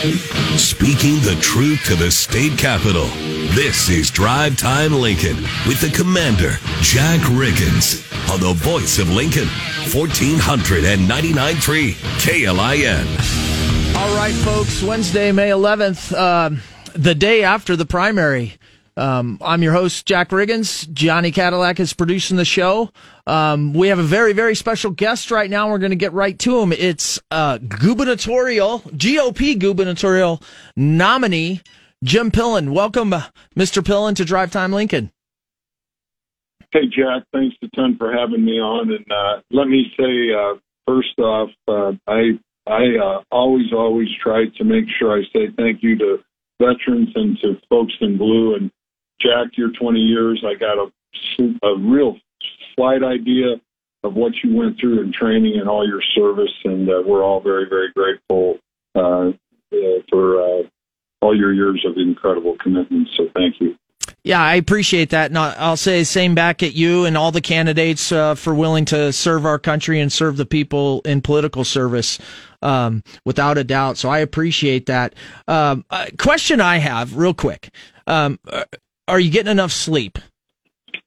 Speaking the truth to the state capitol. This is Drive Time Lincoln with the commander, Jack Riggins, on the voice of Lincoln, 1499.3 KLIN. All right, folks, Wednesday, May 11th, uh, the day after the primary. Um, I'm your host, Jack Riggins. Johnny Cadillac is producing the show. Um, we have a very, very special guest right now. We're going to get right to him. It's uh, gubernatorial, GOP gubernatorial nominee, Jim Pillen. Welcome, Mr. Pillen, to Drive Time Lincoln. Hey, Jack. Thanks a ton for having me on. And uh, let me say, uh, first off, uh, I I uh, always, always try to make sure I say thank you to veterans and to folks in blue. And Jack, your 20 years, I got a, a real slight idea of what you went through in training and all your service, and uh, we're all very, very grateful uh, uh, for uh, all your years of incredible commitment. So thank you. Yeah, I appreciate that. And I'll say same back at you and all the candidates uh, for willing to serve our country and serve the people in political service, um, without a doubt. So I appreciate that. Um, question I have, real quick: um, Are you getting enough sleep?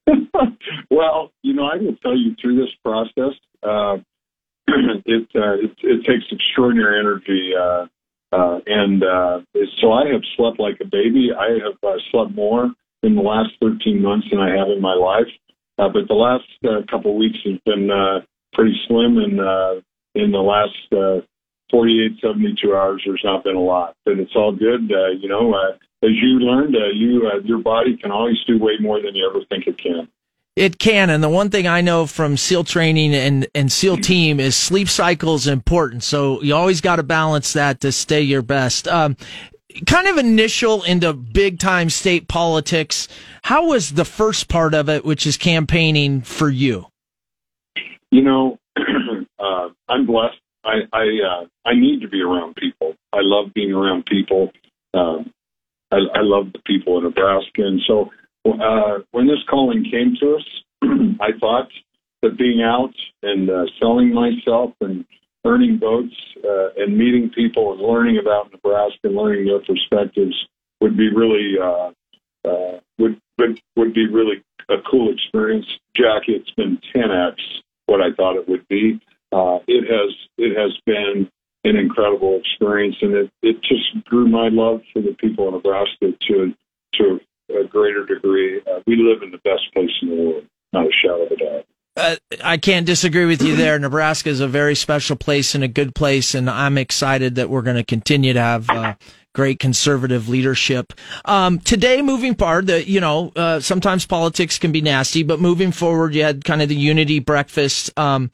well, you know, I will tell you through this process, uh, it, uh, it, it takes extraordinary energy, uh, uh, and uh, so I have slept like a baby. I have uh, slept more in the last 13 months than I have in my life, uh, but the last uh, couple of weeks has been uh, pretty slim, and uh, in the last uh, 48, 72 hours, there's not been a lot, but it's all good. Uh, you know, uh, as you learned, uh, you uh, your body can always do way more than you ever think it can. It can, and the one thing I know from SEAL training and, and SEAL team is sleep cycle is important. So you always got to balance that to stay your best. Um, kind of initial into big time state politics. How was the first part of it, which is campaigning for you? You know, uh, I'm blessed. I I, uh, I need to be around people. I love being around people. Um, I, I love the people in Nebraska, and so uh, when this calling came to us, I thought that being out and uh, selling myself and earning votes uh, and meeting people and learning about Nebraska and learning their perspectives would be really uh, uh, would, would would be really a cool experience. Jack, it's been 10x what I thought it would be. Uh, it has it has been an incredible experience, and it, it just grew my love for the people in Nebraska to to a greater degree. Uh, we live in the best place in the world, not a shadow of a doubt. Uh, I can't disagree with you there. Nebraska is a very special place and a good place, and I'm excited that we're going to continue to have uh, great conservative leadership. Um, today, moving forward, the, you know, uh, sometimes politics can be nasty, but moving forward, you had kind of the unity breakfast. Um,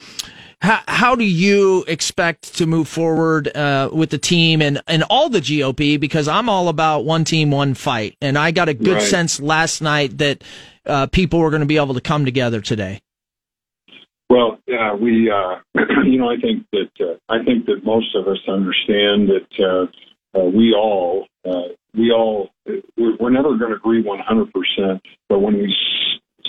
how, how do you expect to move forward uh, with the team and, and all the GOP? Because I'm all about one team, one fight. And I got a good right. sense last night that uh, people were going to be able to come together today. Well, yeah, we, uh, you know, I think that uh, I think that most of us understand that uh, uh, we all, we all, we're, we're never going to agree 100%. But when we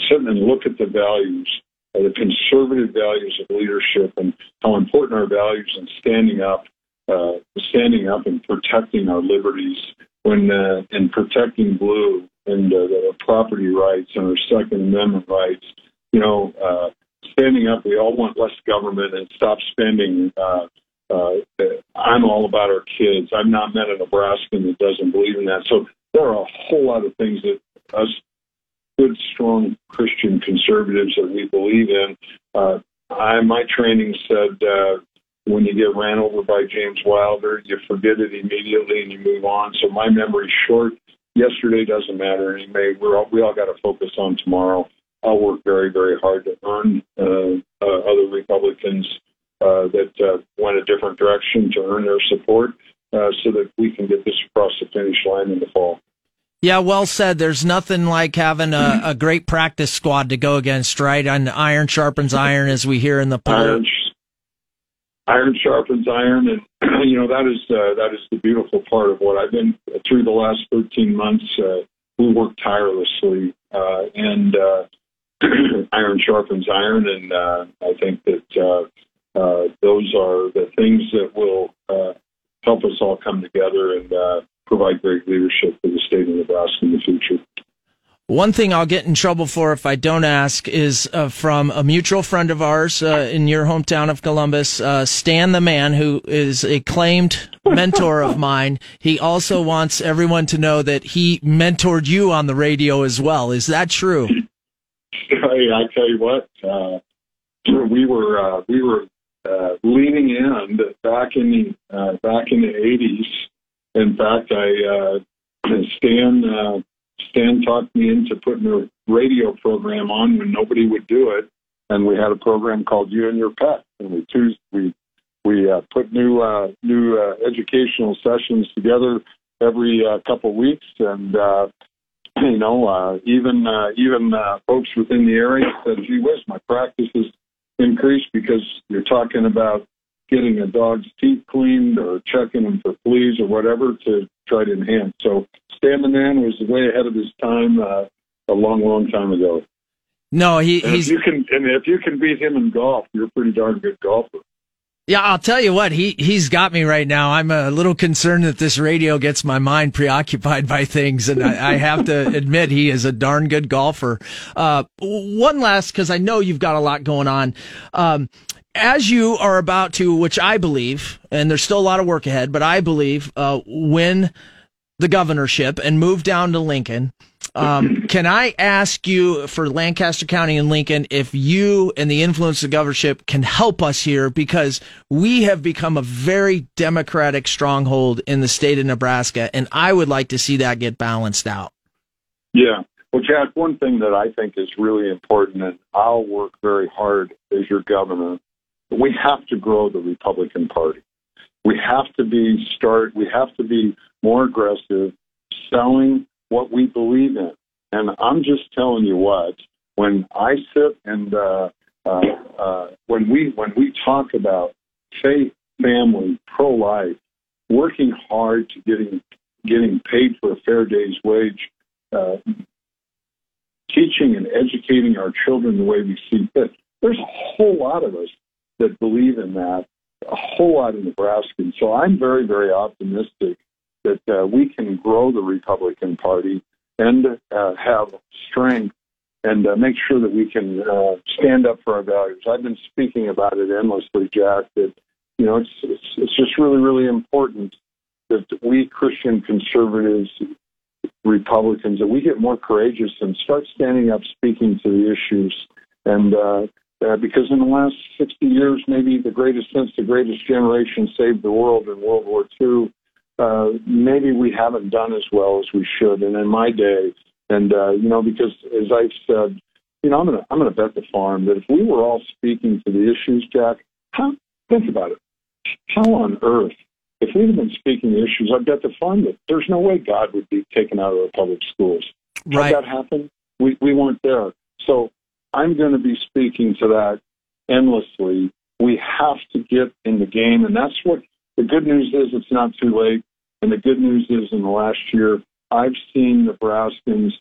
sit and look at the values uh, the conservative values of leadership and how important our values in standing up, uh, standing up and protecting our liberties when uh, and protecting blue and uh, the property rights and our Second Amendment rights. You know, uh, standing up. We all want less government and stop spending. Uh, uh, I'm all about our kids. I've not met a Nebraskan that doesn't believe in that. So there are a whole lot of things that us good, strong Christian conservatives that we believe in. Uh, I, my training said uh, when you get ran over by James Wilder, you forget it immediately and you move on. So my memory's short. Yesterday doesn't matter anyway. We're all, we all got to focus on tomorrow. I'll work very, very hard to earn uh, uh, other Republicans uh, that uh, went a different direction to earn their support uh, so that we can get this across the finish line in the fall. Yeah, well said. There's nothing like having a, a great practice squad to go against, right? And iron sharpens iron, as we hear in the poll. Iron, iron sharpens iron, and you know that is uh, that is the beautiful part of what I've been through the last 13 months. Uh, we work tirelessly, uh, and uh, iron sharpens iron, and uh, I think that uh, uh, those are the things that will help us all come together and uh, provide great leadership for the state of Nebraska in the future. One thing I'll get in trouble for if I don't ask is uh, from a mutual friend of ours uh, in your hometown of Columbus, uh, Stan the Man, who is a claimed mentor of mine. He also wants everyone to know that he mentored you on the radio as well. Is that true? Hey, I tell you what, uh, we were uh, we were uh, leaning in back in the back in the eighties. In fact, I Stan Stan talked me into putting a radio program on when nobody would do it, and we had a program called You and Your Pet, and we choose, we we uh, put new uh, new uh, educational sessions together every uh, couple weeks, and uh, you know uh, even uh, even uh, folks within the area said, "Gee whiz, my practice has increased because you're talking about getting a dog's teeth cleaned or checking them for fleas or whatever to try to enhance." So Stan the Man was way ahead of his time uh, a long, long time ago. No, he, he's. If you can, and if you can beat him in golf, you're a pretty darn good golfer. Yeah, I'll tell you what, he, he's got me right now. I'm a little concerned that this radio gets my mind preoccupied by things. And I, I have to admit, he is a darn good golfer. Uh, one last, cause I know you've got a lot going on. Um, as you are about to, which I believe, and there's still a lot of work ahead, but I believe, uh, win the governorship and move down to Lincoln. Um, can I ask you for Lancaster County and Lincoln if you and the influence of governorship can help us here because we have become a very Democratic stronghold in the state of Nebraska, and I would like to see that get balanced out. Yeah. Well, Jack, one thing that I think is really important, and I'll work very hard as your governor, we have to grow the Republican Party. We have to be start. We have to be more aggressive, selling what we believe in. And I'm just telling you what. When I sit and uh, uh, uh, when we when we talk about faith, family, pro life, working hard to getting getting paid for a fair day's wage, uh, teaching and educating our children the way we see fit. There's a whole lot of us that believe in that, a whole lot of Nebraskans. So I'm very, very optimistic that uh, we can grow the Republican Party and uh, have strength and uh, make sure that we can uh, stand up for our values. I've been speaking about it endlessly, Jack. That you know, it's it's, it's just really, really important that we Christian conservatives, Republicans, that we get more courageous and start standing up, speaking to the issues, and uh, uh, because in the last 60 years, maybe the greatest since the greatest generation saved the world in World War II, uh, maybe we haven't done as well as we should. And in my day, and uh, you know, because as I've said, you know, I'm gonna I'm gonna bet the farm that if we were all speaking to the issues, Jack, how think about it, how on earth, if we'd have been speaking the issues, I bet the farm that there's no way God would be taken out of our public schools. Right. How that happen? We we weren't there. So I'm going to be speaking to that endlessly. We have to get in the game, and that's what the good news is. It's not too late. And the good news is, in the last year, I've seen Nebraskans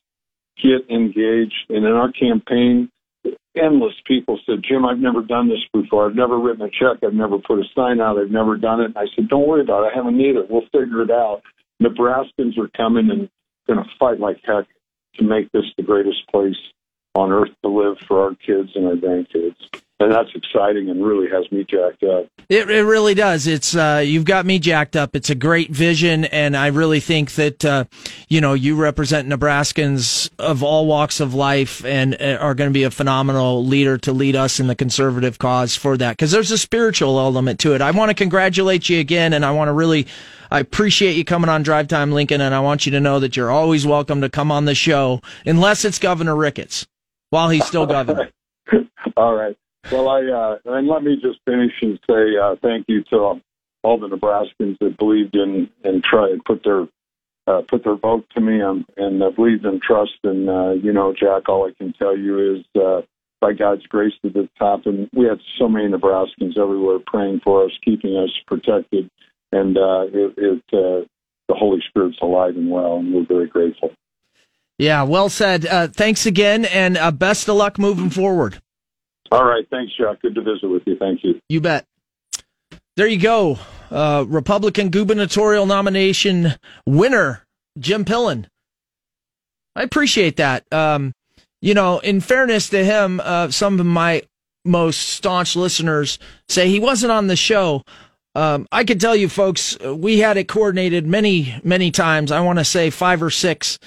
get engaged. And in our campaign, endless people said, Jim, I've never done this before. I've never written a check. I've never put a sign out. I've never done it. And I said, don't worry about it. I haven't either. We'll figure it out. Nebraskans are coming and going to fight like heck to make this the greatest place on earth to live for our kids and our grandkids and that's exciting and really has me jacked up. It, it really does. It's uh, you've got me jacked up. It's a great vision, and I really think that uh, you know you represent Nebraskans of all walks of life, and uh, are going to be a phenomenal leader to lead us in the conservative cause for that. Because there's a spiritual element to it. I want to congratulate you again, and I want to really. I appreciate you coming on Drive Time Lincoln, and I want you to know that you're always welcome to come on the show, unless it's Governor Ricketts, while he's still governor. All right. Well, I uh, and let me just finish and say uh, thank you to all the Nebraskans that believed in and tried put their uh, put their vote to me and, and uh, believed in trust. And uh, you know, Jack, all I can tell you is uh, by God's grace the top. And we had so many Nebraskans everywhere praying for us, keeping us protected, and uh, it, it uh, the Holy Spirit's alive and well, and we're very grateful. Yeah, well said. Uh, thanks again, and uh, best of luck moving forward. All right. Thanks, Jack. Good to visit with you. Thank you. You bet. there you go. Uh, Republican gubernatorial nomination winner, Jim Pillen. I appreciate that. Um, you know, in fairness to him, uh, some of my most staunch listeners say he wasn't on the show. Um, I can tell you, folks, we had it coordinated many, many times. I want to say five or six,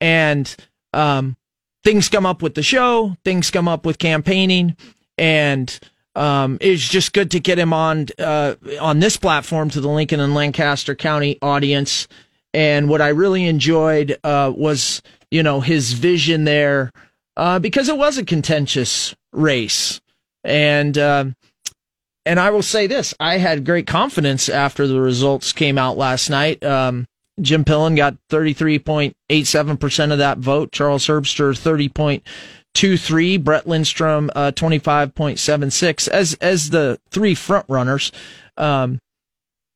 and um, things come up with the show, things come up with campaigning, and um, it's just good to get him on uh, on this platform to the Lincoln and Lancaster County audience. And what I really enjoyed uh, was, you know, his vision there, uh, because it was a contentious race, and um, and I will say this: I had great confidence after the results came out last night. Um, Jim Pillen got 33.87% of that vote. Charles Herbster, 30.23. Brett Lindstrom, uh, 25.76 as, as the three front runners. Um,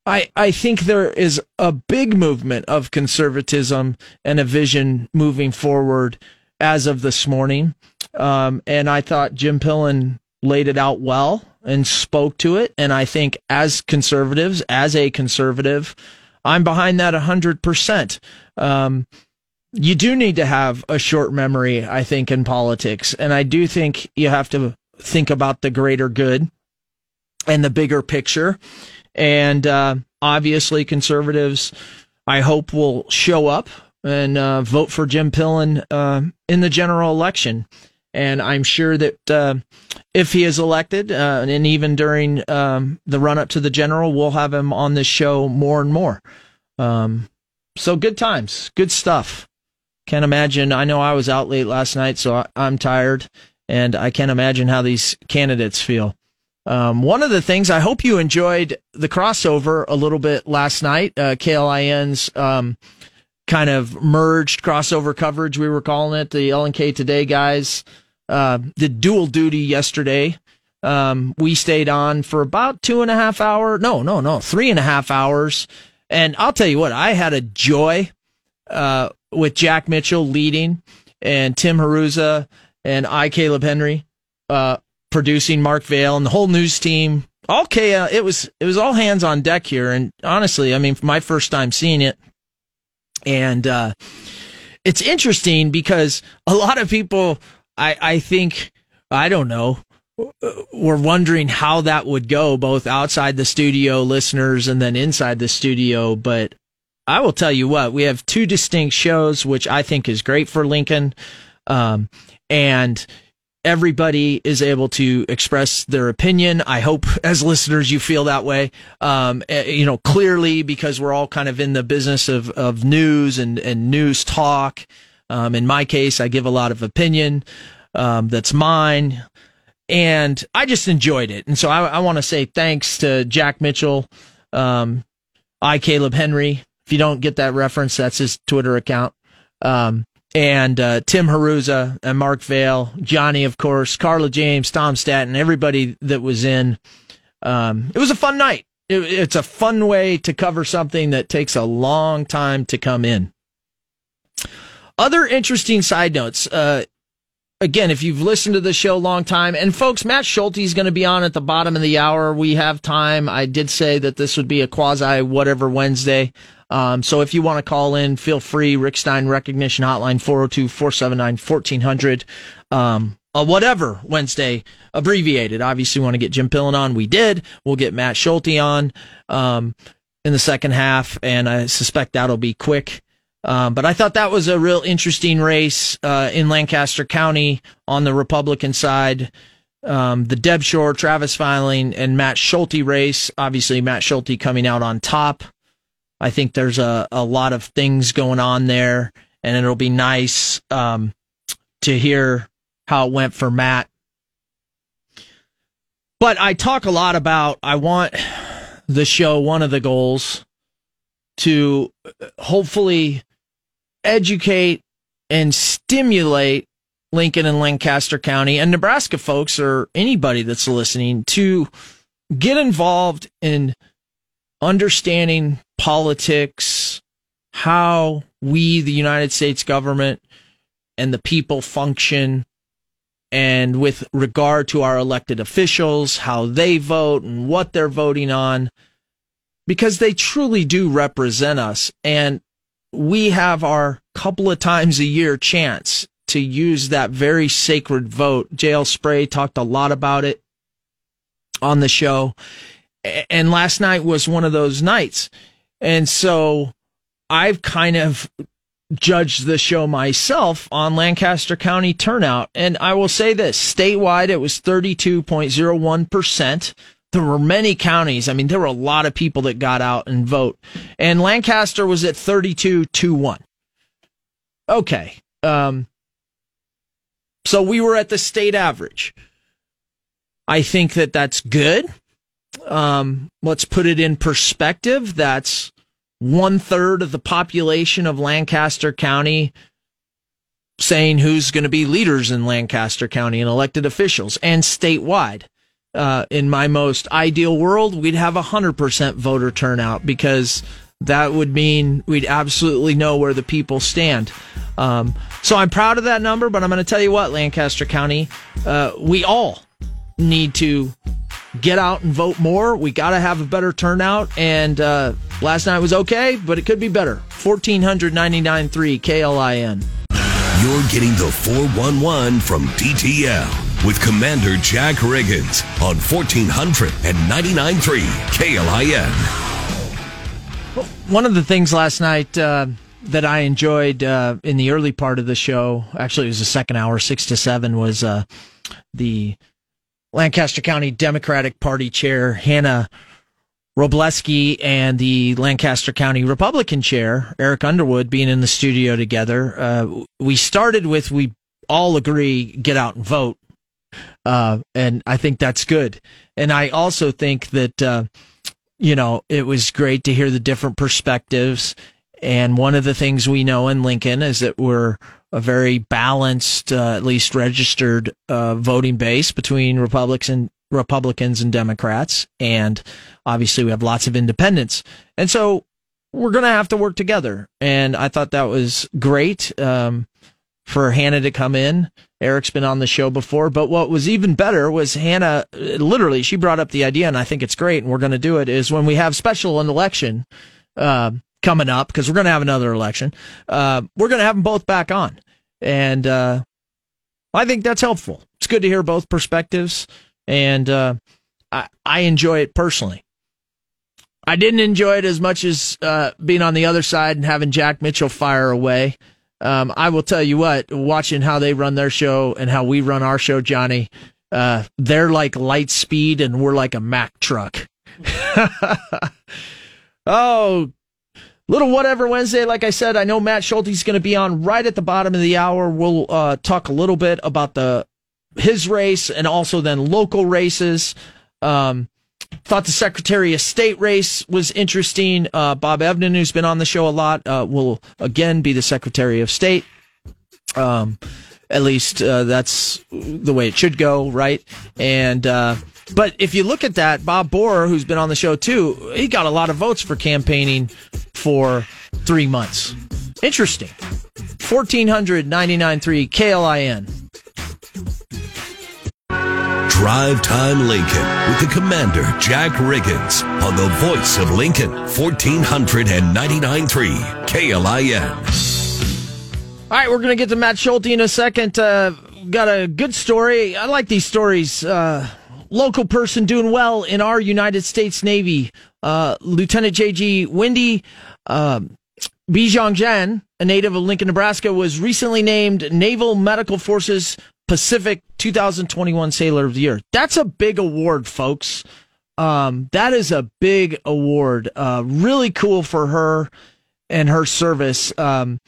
I, I think there is a big movement of conservatism and a vision moving forward as of this morning. Um, and I thought Jim Pillen laid it out well and spoke to it. And I think as conservatives, as a conservative, I'm behind that 100%. Um, you do need to have a short memory, I think, in politics. And I do think you have to think about the greater good and the bigger picture. And uh, obviously, conservatives, I hope, will show up and uh, vote for Jim Pillen uh, in the general election. And I'm sure that uh, if he is elected, uh, and even during um, the run up to the general, we'll have him on this show more and more. Um, so good times, good stuff. Can't imagine. I know I was out late last night, so I, am tired, and I can't imagine how these candidates feel. Um, one of the things I hope you enjoyed the crossover a little bit last night. Uh, KLIN's um, kind of merged crossover coverage, we were calling it. The LNK Today guys uh, did dual duty yesterday. Um, we stayed on for about two and a half hour. No, no, no, three and a half hours. And I'll tell you what, I had a joy uh, with Jack Mitchell leading and Tim Haruza and I, Caleb Henry, uh, producing Mark Vale and the whole news team. All K, uh, it was it was all hands on deck here. And honestly, I mean, my first time seeing it, and uh, it's interesting because a lot of people I, I think, I don't know, we're wondering how that would go, both outside the studio listeners and then inside the studio. But I will tell you what, we have two distinct shows, which I think is great for Lincoln. Um, and everybody is able to express their opinion. I hope as listeners you feel that way. Um, eh, you know, clearly because we're all kind of in the business of, of news and, and news talk. Um, in my case, I give a lot of opinion um, that's mine, and I just enjoyed it. And so I, I want to say thanks to Jack Mitchell, um, I Caleb Henry. If you don't get that reference, that's his Twitter account. Um, and uh, Tim Haruza and Mark Vale, Johnny, of course, Carla James, Tom Staton, everybody that was in. Um, it was a fun night. It, it's a fun way to cover something that takes a long time to come in. Other interesting side notes. Uh, again, if you've listened to the show a long time, and folks, Matt Schulte is going to be on at the bottom of the hour. We have time. I did say that this would be a quasi whatever Wednesday. Um, so if you want to call in, feel free. Rick Stein Recognition Hotline 402 479 1400. Um, whatever Wednesday abbreviated. Obviously, want to get Jim Pillen on. We did. We'll get Matt Schulte on um, in the second half, and I suspect that'll be quick. Um, but I thought that was a real interesting race uh, in Lancaster County on the Republican side. Um, the Deb Schorr, Travis Filing, and Matt Schulte race. Obviously, Matt Schulte coming out on top. I think there's a, a lot of things going on there, and it'll be nice um, to hear how it went for Matt. But I talk a lot about I want the show, one of the goals, to hopefully educate and stimulate Lincoln and Lancaster County and Nebraska folks or anybody that's listening to get involved in understanding politics, how we, the United States government, and the people function, and with regard to our elected officials, how they vote and what they're voting on, because they truly do represent us. And we have our couple of times a year chance to use that very sacred vote. JL Spray talked a lot about it on the show. And last night was one of those nights. And so I've kind of judged the show myself on Lancaster County turnout. And I will say this statewide, it was 32.01%. There were many counties. I mean, there were a lot of people that got out and vote. And Lancaster was at 32 to 1. Okay. Um, so we were at the state average. I think that that's good. Um, let's put it in perspective. That's one third of the population of Lancaster County saying who's going to be leaders in Lancaster County and elected officials and statewide. Uh, in my most ideal world, we'd have a hundred percent voter turnout because that would mean we'd absolutely know where the people stand. Um, so I'm proud of that number, but I'm going to tell you what, Lancaster County, uh, we all need to get out and vote more. We got to have a better turnout. And uh, last night was okay, but it could be better. 1499.3 KLIN. You're getting the 411 from DTL with Commander Jack Riggins on 1499.3 KLIN. One of the things last night uh, that I enjoyed uh, in the early part of the show, actually, it was the second hour, six to seven, was uh, the Lancaster County Democratic Party Chair Hannah Wroblewski and the Lancaster County Republican Chair Eric Underwood being in the studio together. Uh, we started with we all agree get out and vote, uh, and I think that's good. And I also think that uh, you know it was great to hear the different perspectives. And one of the things we know in Lincoln is that we're a very balanced, uh, at least registered uh, voting base between Republicans and Republicans and Democrats, and obviously we have lots of independents, and so we're going to have to work together. And I thought that was great um, for Hannah to come in. Eric's been on the show before, but what was even better was Hannah. Literally, she brought up the idea, and I think it's great, and we're going to do it. Is when we have special an election. Uh, coming up because we're going to have another election. Uh, we're going to have them both back on, and uh, I think that's helpful. It's good to hear both perspectives, and uh, I, I enjoy it personally. I didn't enjoy it as much as uh, being on the other side and having Jack Mitchell fire away. Um, I will tell you what, watching how they run their show and how we run our show, Johnny, uh, they're like light speed and we're like a Mack truck. oh, Little whatever Wednesday, like I said, I know Matt Schulte is going to be on right at the bottom of the hour. We'll uh, talk a little bit about the his race and also then local races. Um, thought the Secretary of State race was interesting. Uh, Bob Evnen, who's been on the show a lot, uh, will again be the Secretary of State. Um, at least uh, that's the way it should go, right? And uh, but if you look at that, Bob Borer, who's been on the show too, he got a lot of votes for campaigning for three months. Interesting. 1499.3 KLIN. Drive Time Lincoln with the Commander, Jack Riggins, on the voice of Lincoln, 1499.3 KLIN. All right, we're going to get to Matt Schulte in a second. Uh, got a good story. I like these stories. Uh, local person doing well in our United States Navy. Uh, Lieutenant J.G. Wendy uh, Bijong a native of Lincoln, Nebraska, was recently named Naval Medical Forces Pacific 2021 Sailor of the Year. That's a big award, folks. Um, that is a big award. Uh, really cool for her and her service. Um,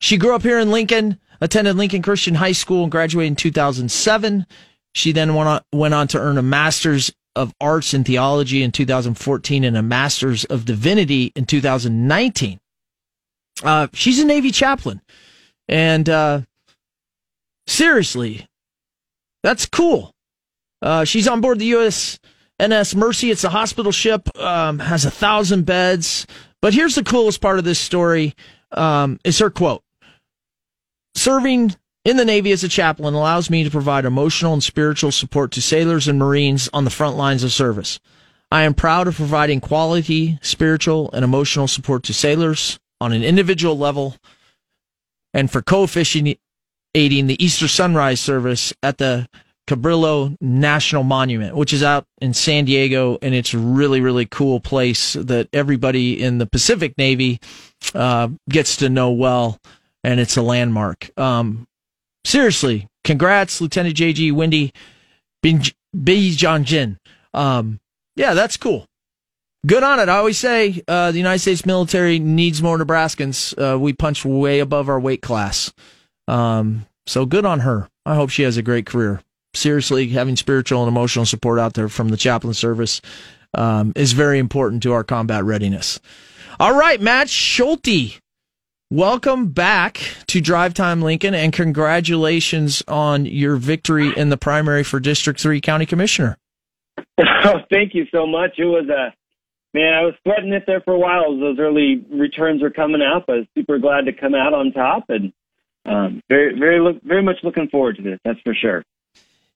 she grew up here in Lincoln, attended Lincoln Christian High School, and graduated in 2007. She then went on, went on to earn a master's of arts in theology in 2014 and a master's of divinity in 2019. Uh, she's a Navy chaplain. And uh, seriously, that's cool. Uh, she's on board the USNS Mercy. It's a hospital ship, um, has a thousand beds. But here's the coolest part of this story um, is her quote. Serving in the Navy as a chaplain allows me to provide emotional and spiritual support to sailors and Marines on the front lines of service. I am proud of providing quality spiritual and emotional support to sailors on an individual level and for co-officiating the Easter sunrise service at the Cabrillo National Monument, which is out in San Diego, and it's a really, really cool place that everybody in the Pacific Navy uh, gets to know well, and it's a landmark. Um, seriously, congrats, Lieutenant JG Wendy Bijanjin. Um, yeah, that's cool. Good on it. I always say uh, the United States military needs more Nebraskans. Uh, we punch way above our weight class. Um, so good on her. I hope she has a great career seriously, having spiritual and emotional support out there from the chaplain service um, is very important to our combat readiness. All right, Matt Schulte, welcome back to Drive Time Lincoln, and congratulations on your victory in the primary for District Three County Commissioner. Oh, thank you so much. It was a man. I was sweating it there for a while as those early returns were coming up. I was super glad to come out on top, and um, very, very, very much looking forward to this. That's for sure.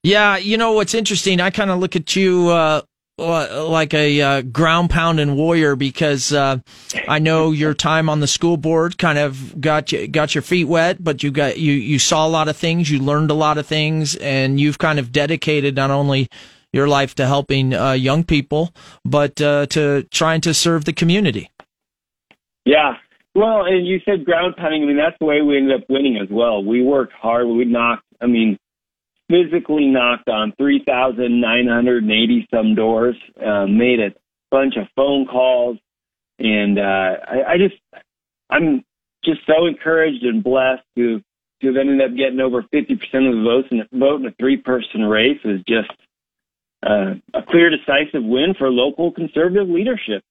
Yeah, you know what's interesting? I kind of look at you uh, like a uh, ground pounding warrior because uh, I know your time on the school board kind of got you got your feet wet, but you got you you saw a lot of things, you learned a lot of things, and you've kind of dedicated not only your life to helping uh, young people, but uh, to trying to serve the community. Yeah. Well, and you said ground pounding. I mean, that's the way we ended up winning as well. We worked hard. We knocked. I mean, physically knocked on 3,980 some doors, uh, made a bunch of phone calls, and uh, I, I just I'm just so encouraged and blessed to to have ended up getting over 50% of the votes and vote in a three person race is just uh, a clear, decisive win for local conservative leadership.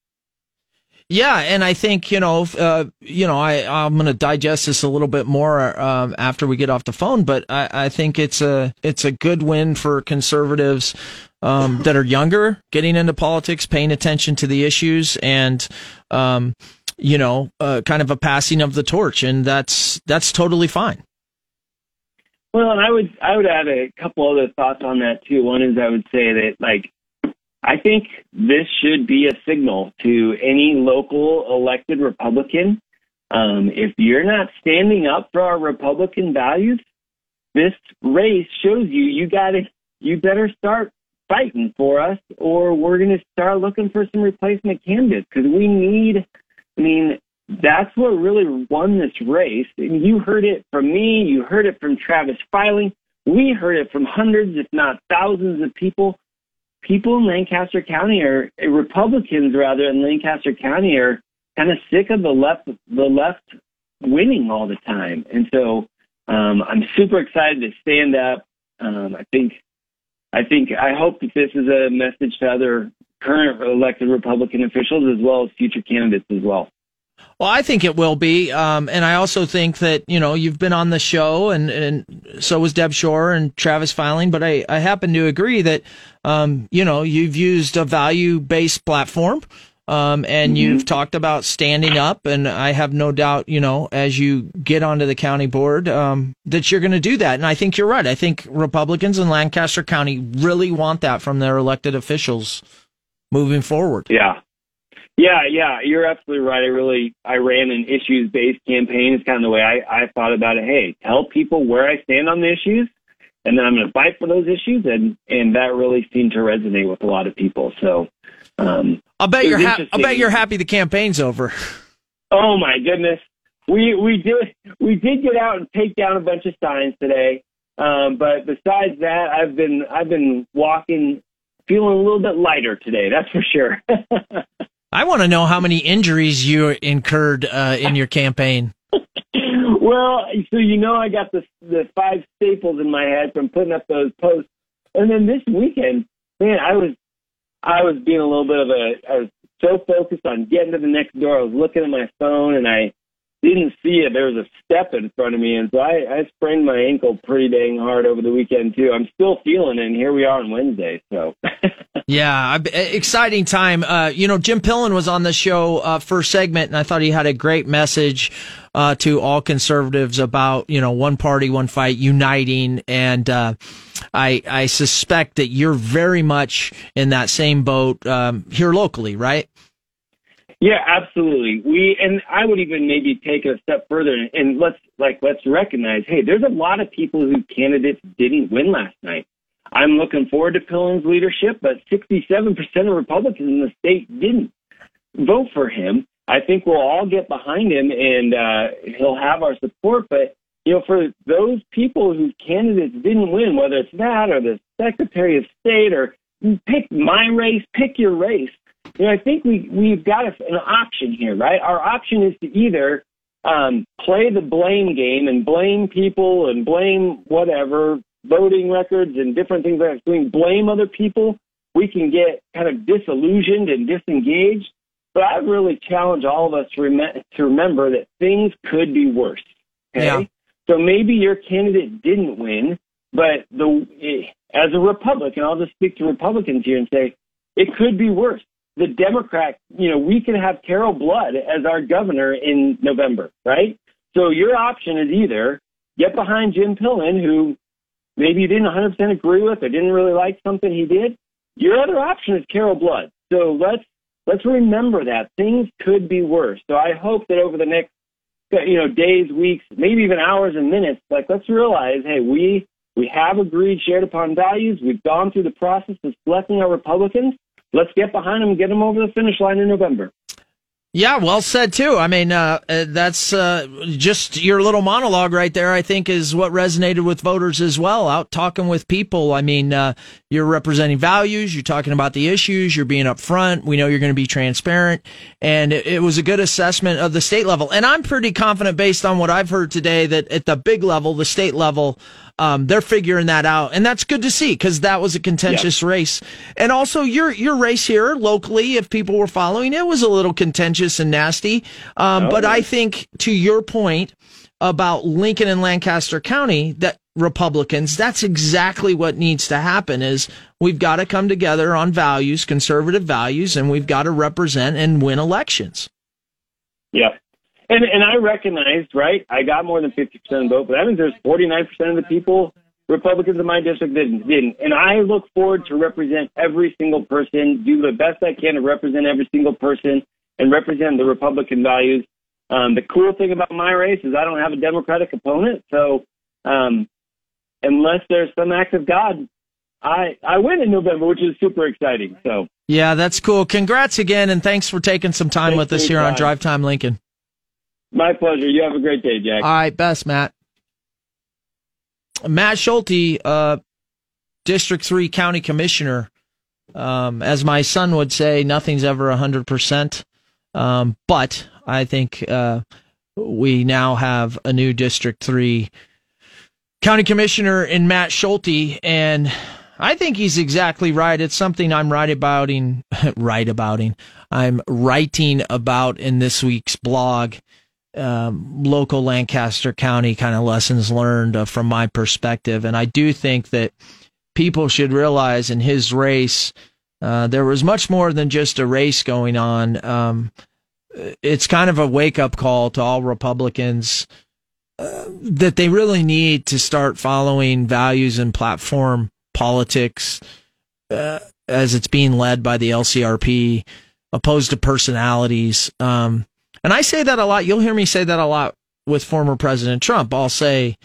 Yeah, and I think you know, uh, you know, I I'm going to digest this a little bit more um, after we get off the phone, but I, I think it's a it's a good win for conservatives um, that are younger, getting into politics, paying attention to the issues, and um, you know, uh, kind of a passing of the torch, and that's that's totally fine. Well, and I would I would add a couple other thoughts on that too. One is I would say that like I think this should be a signal to any local elected Republican. Um, if you're not standing up for our Republican values, this race shows you you got to you better start fighting for us, or we're going to start looking for some replacement candidates because we need. I mean, that's what really won this race. And you heard it from me. You heard it from Travis Filing. We heard it from hundreds, if not thousands, of people people in Lancaster County are Republicans rather in Lancaster County are kind of sick of the left the left winning all the time, and so um, I'm super excited to stand up. Um, I think I think I hope that this is a message to other current elected Republican officials as well as future candidates as well. Well, I think it will be, um, and I also think that you know you've been on the show, and and so was Deb Schorr and Travis Filing. But I I happen to agree that um, you know you've used a value based platform. Um, and mm-hmm. you've talked about standing up, and I have no doubt, you know, as you get onto the county board, um, that you're going to do that. And I think you're right. I think Republicans in Lancaster County really want that from their elected officials moving forward. Yeah, yeah, yeah, you're absolutely right. I really I ran an issues based campaign. It's kind of the way I, I thought about it. Hey, tell people where I stand on the issues, and then I'm going to fight for those issues, and and that really seemed to resonate with a lot of people. So, um, I'll bet you're ha- I'll bet you're happy the campaign's over. Oh my goodness, we we did we did get out and take down a bunch of signs today. Um, but besides that, I've been I've been walking, feeling a little bit lighter today. That's for sure. I want to know how many injuries you incurred uh, in your campaign. well, so you know, I got the the five staples in my head from putting up those posts, and then this weekend, man, I was I was being a little bit of a I was so focused on getting to the next door. I was looking at my phone and I didn't see it. There was a step in front of me, and so I, I sprained my ankle pretty dang hard over the weekend too. I'm still feeling it, and here we are on Wednesday. So yeah, exciting time. Uh, you know, Jim Pillen was on the show uh, first segment, and I thought he had a great message uh, to all conservatives about you know one party, one fight, uniting, and uh, I I suspect that you're very much in that same boat um, here locally, right? Yeah, absolutely. We and I would even maybe take it a step further and let's like let's recognize, hey, there's a lot of people whose candidates didn't win last night. I'm looking forward to Pillen's leadership, but 67% of Republicans in the state didn't vote for him. I think we'll all get behind him and uh, he'll have our support. But, you know, for those people whose candidates didn't win, whether it's that or the Secretary of State or pick my race, pick your race, you know, I think we, we've got an option here, right? Our option is to either um, play the blame game and blame people and blame whatever, voting records and different things like that, we blame other people, we can get kind of disillusioned and disengaged. But I really challenge all of us to, rem- to remember that things could be worse. Okay? Yeah. So maybe your candidate didn't win, but the as a Republican, I'll just speak to Republicans here and say it could be worse. The Democrat, you know, we can have Carol Blood as our governor in November, right? So your option is either get behind Jim Pillen, who maybe you didn't 100% agree with or didn't really like something he did, your other option is Carol Blood. So let's let's remember that things could be worse. So I hope that over the next you know days, weeks, maybe even hours and minutes, like let's realize, hey, we we have agreed, shared upon values. We've gone through the process of selecting our Republicans. Let's get behind them get them over the finish line in November. Yeah, well said too. I mean, uh, uh, that's uh, just your little monologue right there. I think is what resonated with voters as well. Out talking with people. I mean, uh, you're representing values. You're talking about the issues. You're being upfront. We know you're going to be transparent, and it, it was a good assessment of the state level. And I'm pretty confident, based on what I've heard today, that at the big level, the state level, um, they're figuring that out, and that's good to see because that was a contentious yep. race. And also, your your race here locally, if people were following, it was a little contentious and nasty. Um, but I think, to your point about Lincoln and Lancaster County, that Republicans, that's exactly what needs to happen. Is we've got to come together on values, conservative values, and we've got to represent and win elections. Yeah, and and I recognized, right? I got more than fifty percent of the vote, but that means there's forty nine percent of the people, Republicans in my district didn't didn't. And I look forward to represent every single person, do the best I can to represent every single person and represent the Republican values. Um, the cool thing about my race is I don't have a Democratic opponent, so um, unless there's some act of God, I I win in November, which is super exciting. So yeah, that's cool. Congrats again, and thanks for taking some time thanks with us here on Drive Time Lincoln. My pleasure. You have a great day, Jack. All right, best, Matt. Matt Schulte, uh, District 3 County Commissioner. Um, as my son would say, nothing's ever 100%. Um, but I think uh, we now have a new District 3 County Commissioner in Matt Schulte, and I think he's exactly right. It's something I'm right abouting, right abouting. I'm writing about in this week's blog um, local Lancaster County kind of lessons learned uh, from my perspective. And I do think that people should realize in his race, uh, there was much more than just a race going on. Um, it's kind of a wake up call to all Republicans uh, that they really need to start following values and platform politics uh, as it's being led by the LCRP, opposed to personalities. Um, and I say that a lot. You'll hear me say that a lot with former President Trump. I'll say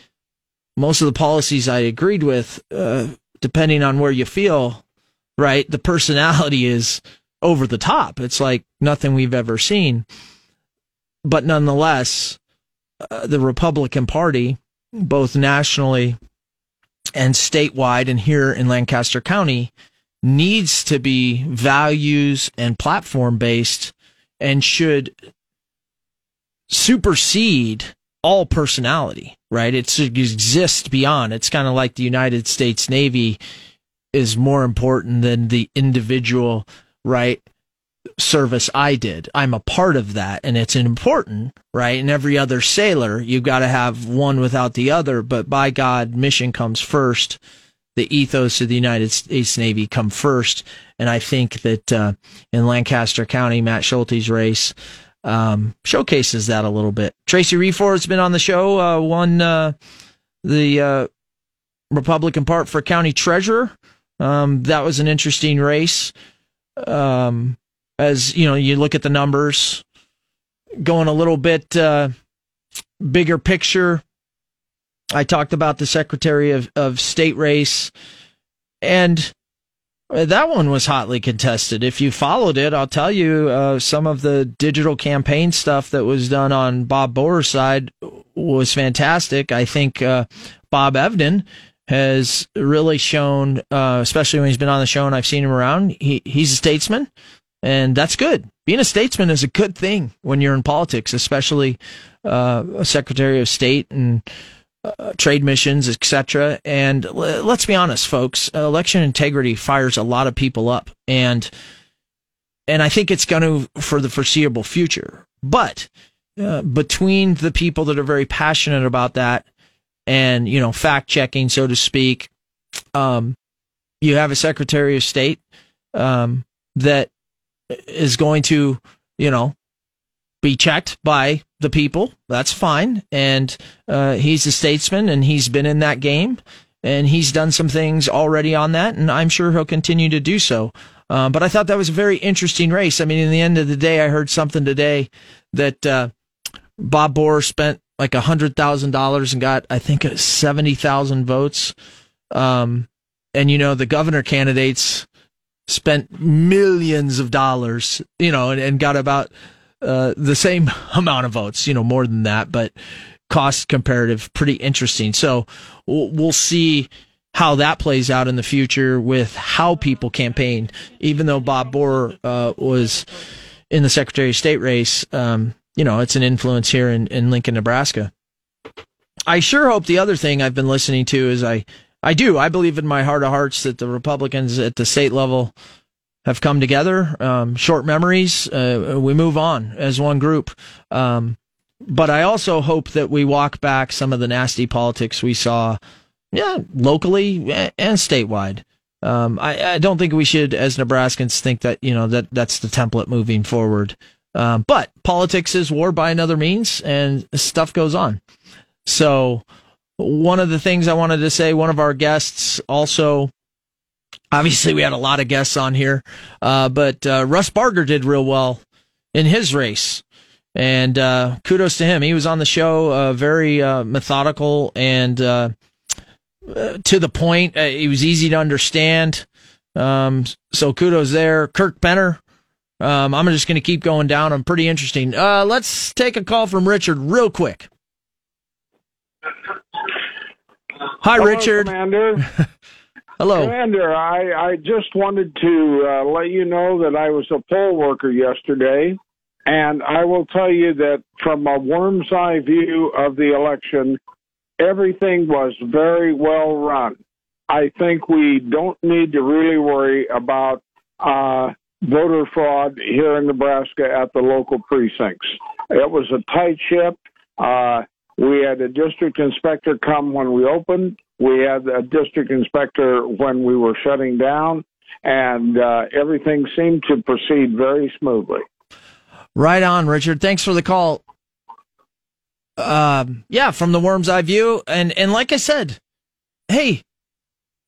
most of the policies I agreed with, uh, depending on where you feel, right? The personality is over the top. It's like nothing we've ever seen. But nonetheless, uh, the Republican Party, both nationally and statewide and here in Lancaster County, needs to be values and platform based and should supersede all personality, right? It's, it exists beyond. It's kind of like the United States Navy is more important than the individual, right? Service I did. I'm a part of that and it's important, right? And every other sailor, you've got to have one without the other, but by God, mission comes first. the ethos of the United States Navy come first. And I think that uh, in Lancaster County, Matt Schulte's race um, showcases that a little bit. Tracy Reford's been on the show, uh, won uh, the uh, Republican part for county treasurer. Um, that was an interesting race. Um, as you know, you look at the numbers, going a little bit uh, bigger picture. I talked about the Secretary of, of State race, and that one was hotly contested. If you followed it, I'll tell you uh, some of the digital campaign stuff that was done on Bob Borer's side was fantastic. I think uh, Bob Evnen has really shown, uh, especially when he's been on the show and I've seen him around, he, he's a statesman, and that's good. Being a statesman is a good thing when you're in politics, especially uh, a Secretary of State and uh, trade missions, etc. And l- let's be honest, folks, election integrity fires a lot of people up, and and I think it's going to for the foreseeable future. But uh, between the people that are very passionate about that and you know fact checking, so to speak. Um, you have a Secretary of State um, that is going to, you know, be checked by the people. That's fine, and uh, he's a statesman, and he's been in that game, and he's done some things already on that, and I'm sure he'll continue to do so. Uh, but I thought that was a very interesting race. I mean, in the end of the day, I heard something today that uh, Bob Borer spent like a hundred thousand dollars and got I think seventy thousand votes. Um, and you know the governor candidates spent millions of dollars, you know, and, and got about uh, the same amount of votes, you know, more than that, but cost comparative, pretty interesting. So we'll, see how that plays out in the future with how people campaign. Even though Bob Borer uh, was in the Secretary of State race, um, you know, it's an influence here in, in Lincoln, Nebraska. I sure hope the other thing I've been listening to is I, I do. I believe in my heart of hearts that the Republicans at the state level have come together. Um, short memories. Uh, we move on as one group. Um, but I also hope that we walk back some of the nasty politics we saw, yeah, locally and statewide. Um, I, I, don't think we should, as Nebraskans, think that you know that that's the template moving forward. Um, but politics is war by another means, and stuff goes on. So, one of the things I wanted to say, one of our guests also, obviously, we had a lot of guests on here, uh, but uh, Russ Barger did real well in his race. And uh, kudos to him. He was on the show, uh, very uh, methodical and uh, to the point. he was easy to understand. Um, so kudos there. Kirk Benner, um, I'm just going to keep going down. I'm pretty interesting. Uh, let's take a call from Richard real quick. Hi, Hello, Richard. Commander. Hello. Commander, I, I just wanted to uh, let you know that I was a poll worker yesterday, and I will tell you that from a worm's eye view of the election, everything was very well run. I think we don't need to really worry about uh, voter fraud here in Nebraska at the local precincts. It was a tight ship. Uh, we had a district inspector come when we opened. We had a district inspector when we were shutting down, and uh, everything seemed to proceed very smoothly. Right on, Richard. Thanks for the call. Um, yeah, from the worm's eye view, and and like I said, hey,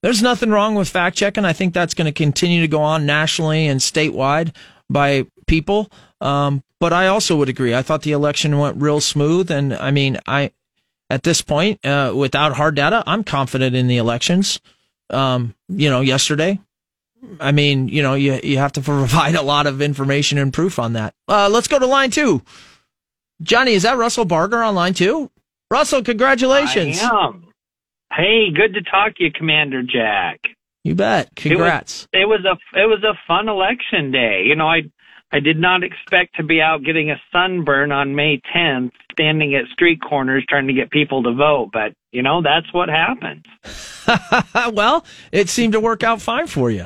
there's nothing wrong with fact checking. I think that's going to continue to go on nationally and statewide by people. Um, but I also would agree. I thought the election went real smooth, and I mean, I at this point, uh, without hard data, I'm confident in the elections. Um, you know, yesterday, I mean, you know, you you have to provide a lot of information and proof on that. Uh, let's go to line two. Johnny, is that Russell Barger on line two? Russell, congratulations. I am. Hey, good to talk to you, Commander Jack. You bet. Congrats. It was, it was a it was a fun election day. You know, I I did not expect to be out getting a sunburn on May 10th, standing at street corners trying to get people to vote, but you know, that's what happens. well, it seemed to work out fine for you.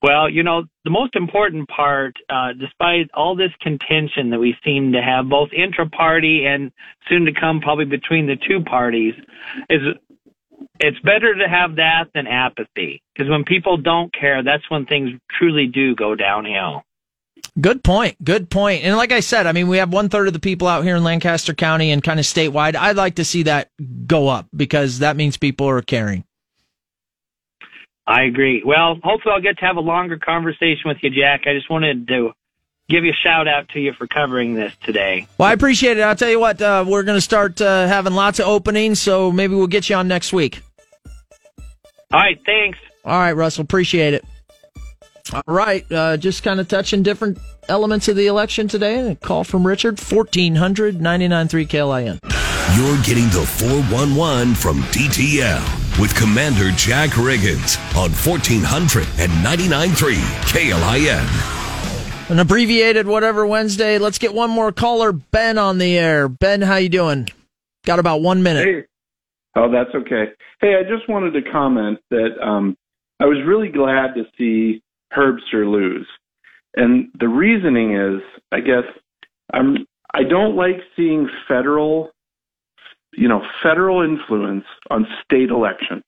Well, you know, the most important part, uh, despite all this contention that we seem to have, both intra party and soon to come probably between the two parties, is it's better to have that than apathy because when people don't care, that's when things truly do go downhill. Good point. Good point. And like I said, I mean, we have one third of the people out here in Lancaster County and kind of statewide. I'd like to see that go up because that means people are caring. I agree. Well, hopefully I'll get to have a longer conversation with you, Jack. I just wanted to give you a shout out to you for covering this today. Well, I appreciate it. I'll tell you what, uh, we're going to start uh, having lots of openings, so maybe we'll get you on next week. All right, thanks. All right, Russell, appreciate it. All right, uh, just kind of touching different elements of the election today. A call from Richard, 1400 993 KLIN. You're getting the 411 from DTL with Commander Jack Riggins on 1400 and 99.3 KLIN. An abbreviated whatever Wednesday. Let's get one more caller, Ben, on the air. Ben, how you doing? Got about one minute. Hey. Oh, that's okay. Hey, I just wanted to comment that um, I was really glad to see Herbster lose. And the reasoning is, I guess, I'm I don't like seeing federal, you know, federal influence on state election.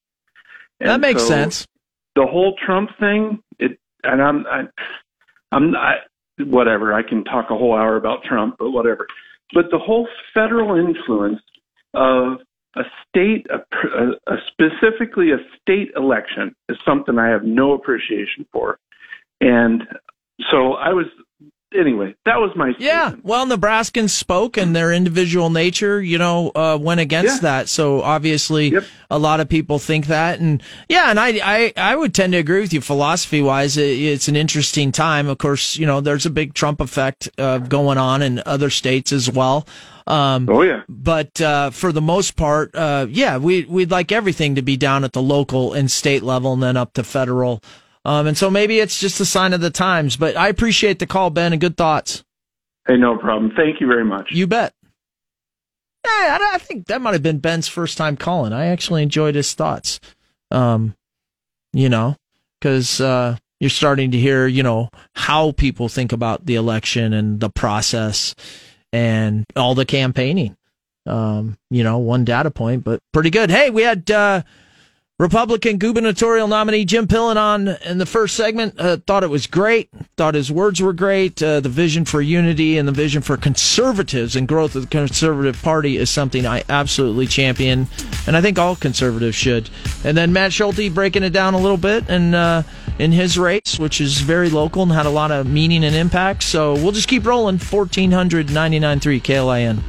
And that makes so sense. The whole Trump thing, it, and I'm, I, I'm not, whatever. I can talk a whole hour about Trump, but whatever. But the whole federal influence of a state, a, a, specifically a state election, is something I have no appreciation for. And so I was anyway, that was my statement. yeah. Well, Nebraskans spoke, and their individual nature, you know, uh, went against Yeah. that. So obviously, Yep. a lot of people think that, and yeah, and I, I, I would tend to agree with you. Philosophy wise, it's an interesting time. Of course, you know, there's a big Trump effect uh, going on in other states as well. Um, Oh yeah, but uh, for the most part, uh, yeah, we we'd like everything to be down at the local and state level, and then up to federal. Um, and so maybe it's just a sign of the times. But I appreciate the call, Ben, and good thoughts. hey, no problem. Thank you very much. You bet. Yeah, I, I think that might have been Ben's first time calling. I actually enjoyed his thoughts. Um, you know, because uh, you're starting to hear, you know, how people think about the election and the process and all the campaigning. Um, you know, one data point, but pretty good. Hey, we had uh, Republican gubernatorial nominee Jim Pillen in the first segment. Uh, thought it was great. Thought his words were great. Uh, the vision for unity and the vision for conservatives and growth of the conservative party is something I absolutely champion, and I think all conservatives should. And then Matt Schulte breaking it down a little bit and uh, in his race, which is very local and had a lot of meaning and impact. So we'll just keep rolling. 1400 993 KLIN.